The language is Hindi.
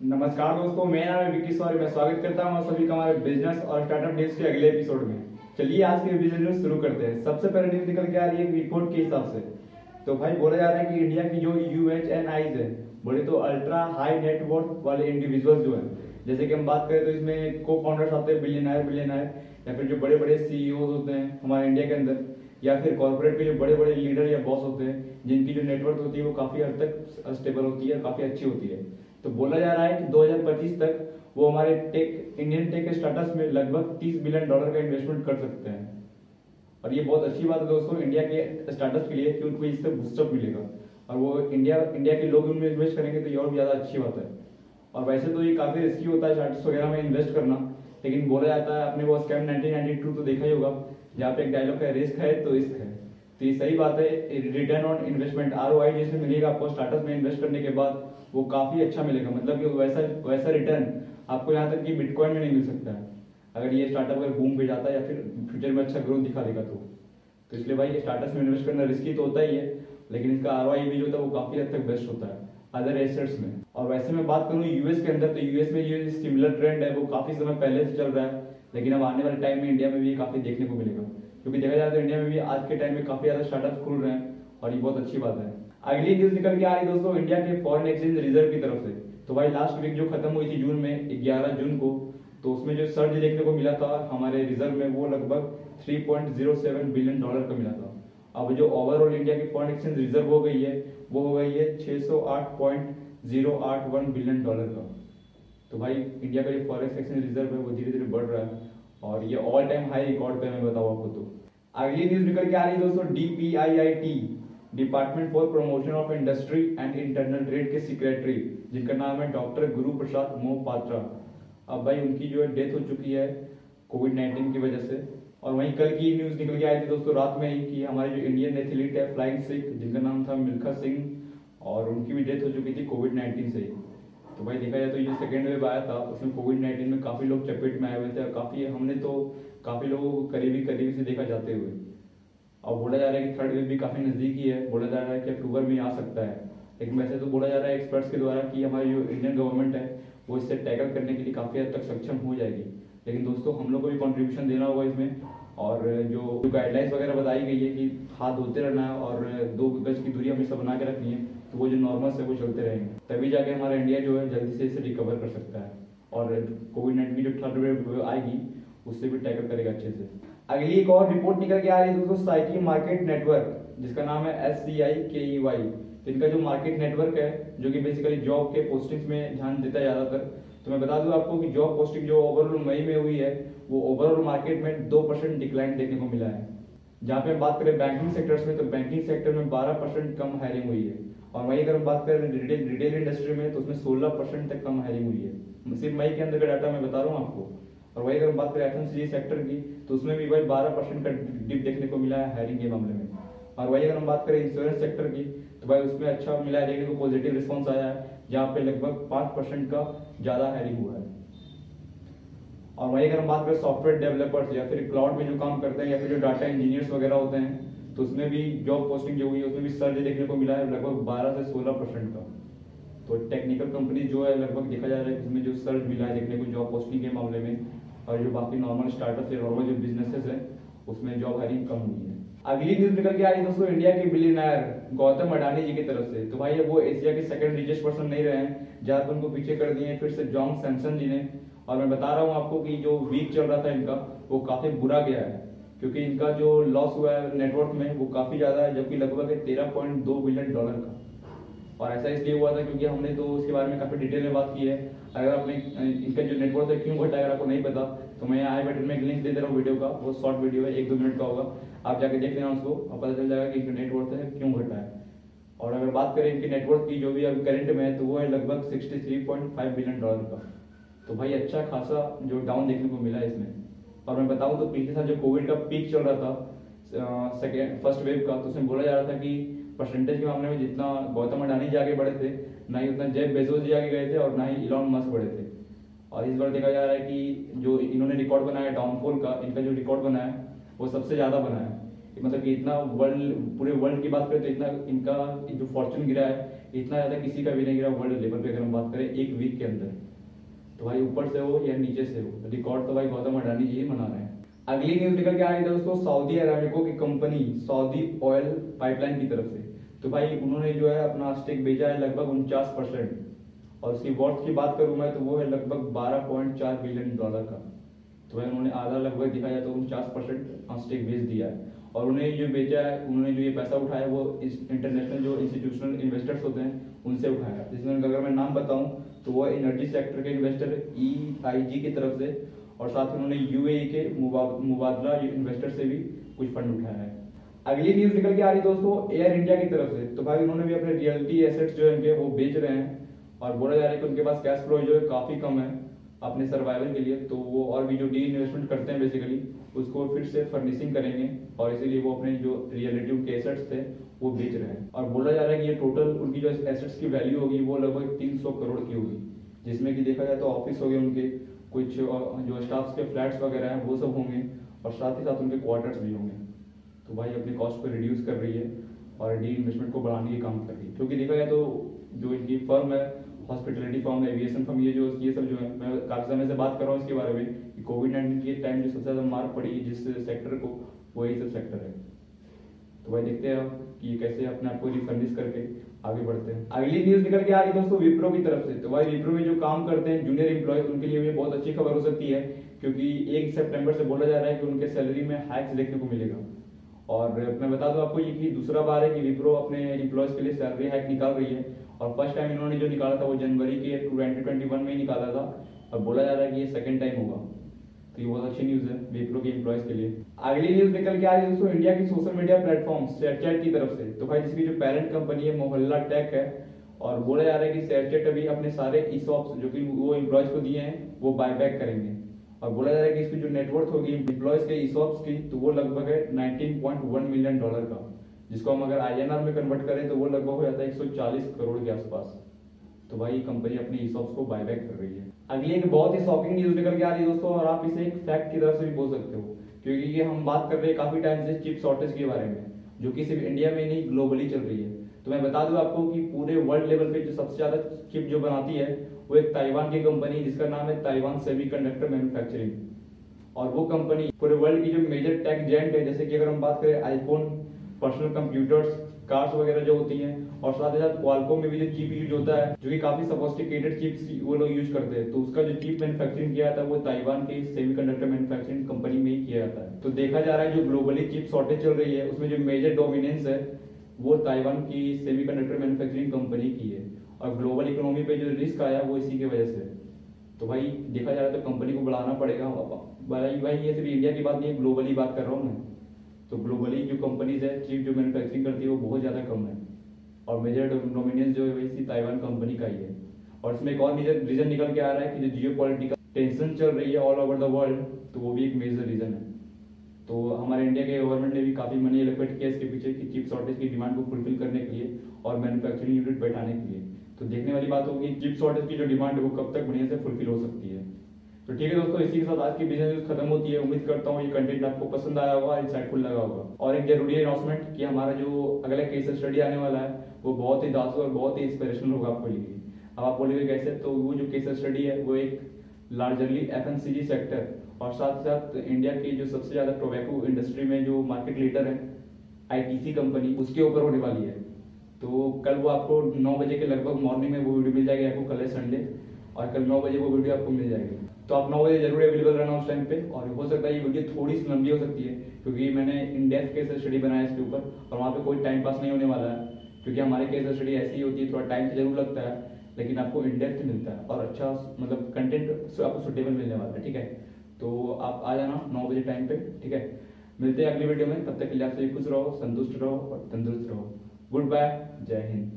नमस्कार दोस्तों मैं नाम है विक्की सौर मैं स्वागत करता हूँ सभी का हमारे बिज़नेस और स्टार्टअप न्यूज़ के अगले एपिसोड में। चलिए, आज के बिज़नेस न्यूज़ शुरू करते हैं। सबसे पहले न्यूज़ निकल के आ रही है रिपोर्ट के हिसाब से। तो भाई, बोला जा रहा है कि इंडिया की जो यू एच एन आईज है, बोले तो अल्ट्रा हाई नेटवर्थ वाले इंडिविजुअल जो है, जैसे कि हम बात करें तो इसमें को फाउंडर्स आते हैं बिलियनर बिलियनर या फिर जो बड़े बड़े सीईओ होते हैं हमारे इंडिया के अंदर, या फिर कॉर्पोरेट के जो बड़े बड़े लीडर या बॉस होते हैं, जिनकी जो नेटवर्क होती है वो काफ़ी हद तक स्टेबल होती है, काफ़ी अच्छी होती है। तो बोला जा रहा है कि 2025 तक वो हमारे टेक इंडियन टेक स्टार्टअप्स में लगभग 30 बिलियन डॉलर का इन्वेस्टमेंट कर सकते हैं। और ये बहुत अच्छी बात है दोस्तों इंडिया के स्टार्टअप्स के लिए कि उनको इससे बूस्टअप मिलेगा। और वो इंडिया इंडिया के लोग उनमें इन्वेस्ट करेंगे तो ये और भी ज़्यादा अच्छी बात है। और वैसे तो ये काफ़ी रिस्की होता है स्टार्टअप्स वगैरह में इन्वेस्ट करना, लेकिन बोला जाता है, आपने वो स्कैम 1992 तो देखा ही होगा, जहाँ पे एक डायलॉग है रिस्क है तो रिस्क है। तो ये सही बात है return on investment R O I जैसे मिलेगा आपको स्टार्टअप में इन्वेस्ट करने के बाद वो काफ़ी अच्छा मिलेगा। मतलब कि वैसा वैसा रिटर्न आपको यहाँ तक कि बिटकॉइन में नहीं मिल सकता है। अगर ये स्टार्टअप अगर बूम पे जाता है या फिर फ्यूचर में अच्छा ग्रोथ दिखा देगा तो। तो इसलिए भाई स्टार्टअप में इन्वेस्ट करना रिस्की तो होता ही है, लेकिन इसका आर भी जो होता है वो काफ़ी हद तक बेस्ट होता है अदर एसेट्स में। और वैसे मैं बात करूँ यूएस के अंदर तो यूएस में ये सिमिलर ट्रेंड है, वो काफ़ी समय पहले से चल रहा है, लेकिन अब आने वाले टाइम में इंडिया में भी काफ़ी देखने को मिलेगा। क्योंकि देखा जाए तो इंडिया में भी आज के टाइम में काफ़ी ज़्यादा स्टार्टअप खुल रहे हैं, और ये बहुत अच्छी बात है। अगली न्यूज़ निकल के आ रही दोस्तों इंडिया के फॉरेन एक्सचेंज रिज़र्व की तरफ़ से। तो भाई लास्ट वीक जो खत्म हुई थी जून में 11 जून को तो उसमें जो सर्ज देखने को मिला था, हमारे रिज़र्व में वो लगभग 3.07 बिलियन डॉलर का मिला था। अब जो ओवरऑल इंडिया की फॉरेन एक्सचेंज रिज़र्व हो गई है, वो हो गई है 608.081 बिलियन डॉलर का। तो भाई इंडिया का जो फॉरेन एक्सचेंज रिज़र्व है, वो धीरे धीरे बढ़ रहा है, और ये ऑल टाइम हाई रिकॉर्ड पे मैं बताऊँ आपको तो। अगली न्यूज़ निकल के आ रही है दोस्तों DPIIT department for promotion of industry and internal trade के सेक्रेटरी जिनका नाम है डॉक्टर गुरु प्रसाद मोहपात्रा अब भाई, उनकी जो है डेथ हो चुकी है कोविड नाइन्टीन की वजह से। और वहीं कल की न्यूज़ निकल के आई थी दोस्तों, रात में ही कि हमारे जो इंडियन एथलीट है फ्लाइंग सिख जिनका नाम था मिल्खा सिंह और उनकी भी डेथ हो चुकी थी कोविड नाइन्टीन से तो भाई, देखा जाए तो ये सेकेंड वेव आया था, उसमें कोविड नाइन्टीन में काफ़ी लोग चपेट में आए हुए थे, और काफ़ी हमने तो काफ़ी लोगों को करीबी करीबी से देखा जाते हुए। और बोला जा रहा है कि थर्ड वेव भी काफ़ी नजदीकी है बोला जा रहा है कि अक्टूबर में आ सकता है। लेकिन वैसे तो बोला जा रहा है एक्सपर्ट्स के द्वारा कि हमारी जो इंडियन गवर्नमेंट है, वो इससे टैकल करने के लिए काफ़ी हद तक सक्षम हो जाएगी। लेकिन दोस्तों, हम लोग को भी कॉन्ट्रीब्यूशन देना होगा इसमें। और जो गाइडलाइंस वगैरह बताई गई है कि हाथ धोते रहना है और दो गज की दूरी हमेशा बना के रखनी है तो वो जो नॉर्मल है, वो चलते रहेंगे। तभी जाके हमारा इंडिया जो है जल्दी से इसे रिकवर कर सकता है। और कोविड नाइन्टीन जो थर्ड वेव आएगी, उससे भी टैकल करेगा अच्छे से। अगली एक और रिपोर्ट निकल के आ रही है दोस्तों साइकी मार्केट नेटवर्क जिसका नाम है एस सी आई के ई वाई तो इनका जो मार्केट नेटवर्क है, जो कि बेसिकली जॉब के पोस्टिंग्स में ध्यान देता है ज़्यादातर तो मैं बता दूँ आपको कि जॉब पोस्टिंग जो ओवरऑल मई में हुई है, वो ओवरऑल मार्केट में दो परसेंट डिक्लाइन देखने को मिला है। जहाँ पे बात करें बैंकिंग सेक्टर्स में तो बैंकिंग सेक्टर में बारह परसेंट कम हायरिंग हुई है। और वही अगर हम बात करें रिटेल रिटेल इंडस्ट्री में तो उसमें सोलह परसेंट तक कम हायरिंग हुई है। सिर्फ़ मई के अंदर का डाटा मैं बता रहा हूँ आपको। और वही अगर हम बात करें एफ़ सेक्टर की तो उसमें भी भाई बारह परसेंट का डिप देखने को मिला है हायरिंग के मामले में। और वही अगर हम बात करें इंश्योरेंस सेक्टर की तो भाई उसमें अच्छा मिला है, देखने को पॉजिटिव रिस्पॉन्स आया है, जहाँ पे लगभग पाँच परसेंट का ज़्यादा हायरिंग हुआ है। और वही अगर हम बात करें सॉफ्टवेयर डेवलपर्स या फिर क्लाउड में जो काम करते हैं या फिर जो डाटा इंजीनियर्स वगैरह होते हैं तो उसमें भी जॉब पोस्टिंग जो हुई है, उसमें भी सर्ज देखने को मिला है लगभग बारह से सोलह परसेंट का। तो टेक्निकल कंपनी जो है, लगभग देखा जा रहा है उसमें जो सर्च मिला है देखने को जॉब पोस्टिंग के मामले में और जो बाकी नॉर्मल स्टार्टअप या नॉर्मल जो बिजनेसेस है, उसमें जॉब हायरिंग कम हुई है। अगली न्यूज़ निकल के आई दोस्तों इंडिया के बिलियनर गौतम अडानी जी की तरफ़ से। तो भाई वो एशिया के सेकंड रिचेस्ट पर्सन नहीं रहे हैं, जहाँ पर उनको पीछे कर दिए फिर से जॉन्ग सैमसन जी ने। और मैं बता रहा हूँ आपको कि जो वीक चल रहा था इनका, वो काफ़ी बुरा गया है, क्योंकि इनका जो लॉस हुआ है नेटवर्क में, वो काफ़ी ज़्यादा है, जबकि लगभग तेरह पॉइंट दो बिलियन डॉलर का। और ऐसा इसलिए हुआ था क्योंकि हमने तो उसके बारे में काफ़ी डिटेल में बात की है। अगर आपने इनका जो नेटवर्क है, क्यों घटा अगर आपको नहीं पता तो मैं आई बटन में एक लिंक दे दे रहा हूँ वीडियो का वो शॉर्ट वीडियो है, एक दो मिनट का होगा। आप जाके देख लेना उसको, और पता चल जाएगा कि इनका नेटवर्क है, क्यों घटा है। और अगर बात करें इनके नेटवर्क की, जो भी अभी करंट में है तो वो है लगभग sixty three point five billion dollar का। तो भाई अच्छा खासा जो डाउन देखने को मिला इसमें। और मैं बताऊँ तो पिछले साल जो कोविड का पीक चल रहा था सेकेंड फ़र्स्ट वेव का तो उसमें बोला जा रहा था कि परसेंटेज के मामले में जितना गौतम अडानी जी आगे बढ़े थे, ना ही उतना जेब बेजोस जी आगे गए थे और ना ही इलॉन मस्क बढ़े थे। और इस बार देखा जा रहा है कि जो इन्होंने रिकॉर्ड बनाया डाउनफॉल का, इनका जो रिकॉर्ड बनाया वो सबसे ज़्यादा बनाया मतलब कि इतना वर्ल्ड पूरे वर्ल्ड की बात करें तो इतना इनका जो फॉर्चून गिरा है, इतना ज़्यादा किसी का भी नहीं गिरा वर्ल्ड लेवल पे अगर हम बात करें एक वीक के अंदर। तो भाई ऊपर से हो या नीचे से हो रिकॉर्ड तो भाई गौतम अडानी जी ही मना रहे हैं। अगली न्यूज़ निकल के आ रही है दोस्तों, सऊदी अराबिको की कंपनी सऊदी ऑयल पाइपलाइन की तरफ़ से। तो भाई उन्होंने जो है अपना स्टेक बेचा है लगभग उनचास परसेंट और उसकी वर्थ की बात करूँ मैं तो वो है लगभग 12.4 बिलियन डॉलर का। तो भाई उन्होंने आधा लगभग दिखा जाए तो उनचास परसेंट स्टेक बेच दिया है। और उन्हें जो बेचा है, उन्होंने जो ये पैसा उठाया, वो इंटरनेशनल जो इंस्टीट्यूशनल इन्वेस्टर्स होते हैं, उनसे उठाया। जिसमें अगर मैं नाम बताऊँ तो वो एनर्जी सेक्टर के इन्वेस्टर ई आई जी की तरफ़ से, और साथ ही उन्होंने यूएई के मुबादला इन्वेस्टर से भी कुछ फंड उठाया है। अगली न्यूज़ निकल के आ रही दोस्तों एयर इंडिया की तरफ़ से। तो भाई, उन्होंने भी अपने रियलिटी एसेट्स जो है वो बेच रहे हैं और बोला जा रहा है कि उनके पास कैश फ्लो जो है काफ़ी कम है अपने सर्वाइवल के लिए। तो वो और भी जो डी इन्वेस्टमेंट करते हैं बेसिकली उसको फिर से फर्निशिंग करेंगे और इसीलिए वो अपने जो रियलिटी के एसेट्स थे, वो बेच रहे हैं। और बोला जा रहा है कि ये टोटल उनकी जो एसेट्स की वैल्यू होगी, वो लगभग 300 करोड़ की होगी। जिसमें कि देखा जाए तो ऑफ़िस हो गए उनके, कुछ जो स्टाफ के फ्लैट्स वगैरह हैं, वो सब होंगे और साथ ही साथ उनके क्वार्टर्स भी होंगे। तो भाई अपने कॉस्ट को रिड्यूस कर रही है और डी इन्वेस्टमेंट को बढ़ाने की काम कर रही है। क्योंकि देखा जाए तो जो इनकी फर्म है हॉस्पिटलिटी फर्म एविएशन फर्म ये जो, ये सब जो है, मैं काफ़ी समय से बात कर रहा हूँ इसके बारे में कि कोविड नाइन्टीन के टाइम जो सबसे ज़्यादा मार पड़ी जिस सेक्टर को, वो यही सब सेक्टर है। तो भाई देखते हैं कि कैसे अपने आप को रिफर्निश करके आगे बढ़ते हैं। अगली न्यूज़ निकल के आ रही है दोस्तों विप्रो की तरफ़ से। तो भाई विप्रो में जो काम करते हैं जूनियर एम्प्लॉय उनके लिए भी बहुत अच्छी खबर हो सकती है, क्योंकि एक सितंबर से बोला जा रहा है कि उनके सैलरी में हाइक्स देखने को मिलेगा। और मैं बता दूँ आपको, ये कि दूसरा बार है कि विप्रो अपने एम्प्लॉयज़ के लिए सैलरी हाइक निकाल रही है। और फ़र्स्ट टाइम इन्होंने जो निकाला था, वो जनवरी के ट्वेंटी ट्वेंटी वन में ही निकाला था। और बोला जा रहा है कि ये सेकंड टाइम होगा। तो ये बहुत अच्छी न्यूज़ है विप्रो के एम्प्लॉयज़ के लिए। अगली न्यूज़ निकल के आ रही है दोस्तों इंडिया की सोशल मीडिया प्लेटफॉर्म शेयरचैट की तरफ़ से। तो भाई, जिसकी जो पेरेंट कंपनी है मोहल्ला टेक है, और बोला जा रहा है कि शेयरचैट अभी अपने सारे ई जो कि वो एम्प्लॉयज़ को दिए हैं, वो बाय बैक करेंगे। और बोला जा रहा है कि इसकी जो नेटवर्थ होगी एम्प्लॉयज़ के ई की तो वो लगभग है 19.1 मिलियन डॉलर का। जिसको हम अगर आईएनआर में कन्वर्ट करें तो वो लगभग हो जाता है 140 करोड़ के आसपास। तो भाई, ये कंपनी अपने ई को बायबैक कर रही है। अगली एक बहुत ही शॉकिंग न्यूज़ निकल के आ रही है दोस्तों, और आप इसे एक फैक्ट की तरफ़ से भी बोल सकते हो, क्योंकि ये हम बात कर रहे हैं काफ़ी टाइम से चिप शॉर्टेज के बारे में, जो कि सिर्फ़ इंडिया में नहीं ग्लोबली चल रही है। तो मैं बता दूँ आपको कि पूरे वर्ल्ड लेवल पे जो सबसे ज़्यादा चिप जो बनाती है वो एक ताइवान की कंपनी जिसका नाम है ताइवान सेमी कंडक्टर मैन्युफैक्चरिंग। और वो कंपनी पूरे वर्ल्ड की जो मेजर टेक जेंट है, जैसे कि अगर हम बात करें आईफोन पर्सनल कंप्यूटर्स कार्स वगैरह जो होती हैं, और साथ ही साथ क्वालकॉम में भी जो चिप यूज़ होता है, जो कि काफ़ी सोफिस्टिकेटेड चिप्स वो लोग यूज़ करते हैं। तो उसका जो चिप मैन्युफैक्चरिंग किया जाता है, वो ताइवान की सेमीकंडक्टर मैन्युफैक्चरिंग कंपनी में ही किया जाता है। तो देखा जा रहा है जो ग्लोबली चिप शॉर्टेज चल रही है, उसमें जो मेजर डोमिनेंस है, वो ताइवान की सेमीकंडक्टर मैन्युफैक्चरिंग कंपनी की है। और ग्लोबल इकोनॉमी पे जो रिस्क आया वो इसी की वजह से। तो भाई, देखा जा रहा है तो कंपनी को बढ़ाना पड़ेगा। भाई भाई, ये सिर्फ़ इंडिया की बात नहीं है ग्लोबली बात कर रहा हूँ मैं। तो ग्लोबली जो कंपनीज़ है चिप जो मैन्युफैक्चरिंग करती है, वो बहुत ज़्यादा कम है। और मेजर डोमिनेंस जो है वही ताइवान कंपनी का ही है। और इसमें एक और रीजन निकल के आ रहा है कि जो जियो पॉलिटिकल टेंशन चल रही है ऑल ओवर द वर्ल्ड तो वो भी एक मेजर रीजन है। तो हमारे इंडिया के गवर्नमेंट ने भी काफ़ी मनी एलोकेट किया इसके पीछे कि चिप शॉर्टेज की डिमांड को फुलफिल करने के लिए और मैन्युफैक्चरिंग यूनिट बैठाने के लिए। तो देखने वाली बात होगी चिप शॉर्टेज की जो डिमांड है वो कब तक बढ़िया से फुलफिल हो सकती है। तो ठीक है दोस्तों, इसी के साथ आज की बिज़नेस खत्म होती है। उम्मीद करता हूँ ये कंटेंट आपको पसंद आया होगा इंसाइटफुल लगा होगा। और एक ज़रूरी अनाउंसमेंट कि हमारा जो अगला केस स्टडी आने वाला है, वो बहुत ही दासु और बहुत ही इंस्पिरेशनल होगा आपके लिए अब आप बोलेंगे, कैसे? तो वो जो केस स्टडी है, वो एक लार्जरली एफएनसीजी सेक्टर और साथ साथ इंडिया की जो सबसे ज़्यादा टोबैको इंडस्ट्री में जो मार्केट लीडर है आईटीसी कंपनी उसके ऊपर होने वाली है। तो कल वो आपको नौ बजे के लगभग मॉर्निंग में वो वीडियो मिल जाएगी आपको, कल है संडे और कल नौ बजे वो वीडियो आपको मिल जाएगी। तो आप नौ बजे ज़रूर अवेलेबल रहना उस टाइम पे, और हो सकता है ये वीडियो थोड़ी सी लंबी हो सकती है, क्योंकि मैंने इन डेप्थ केस स्टडी बनाया इसके ऊपर, और वहाँ पे कोई टाइम पास नहीं होने वाला है, क्योंकि हमारे केस स्टडी ऐसी ही होती है, थोड़ा टाइम तो ज़रूर लगता है, लेकिन आपको इन डेप्थ मिलता है, और अच्छा मतलब कंटेंट आपको सुटेबल मिलने वाला है, ठीक है? तो आप आ जाना नौ बजे टाइम पे, ठीक है? मिलते हैं अगली वीडियो में, तब तक के लिए आप सभी खुश रहो, संतुष्ट रहो, और तंदुरुस्त रहो। गुड बाय जय हिंद।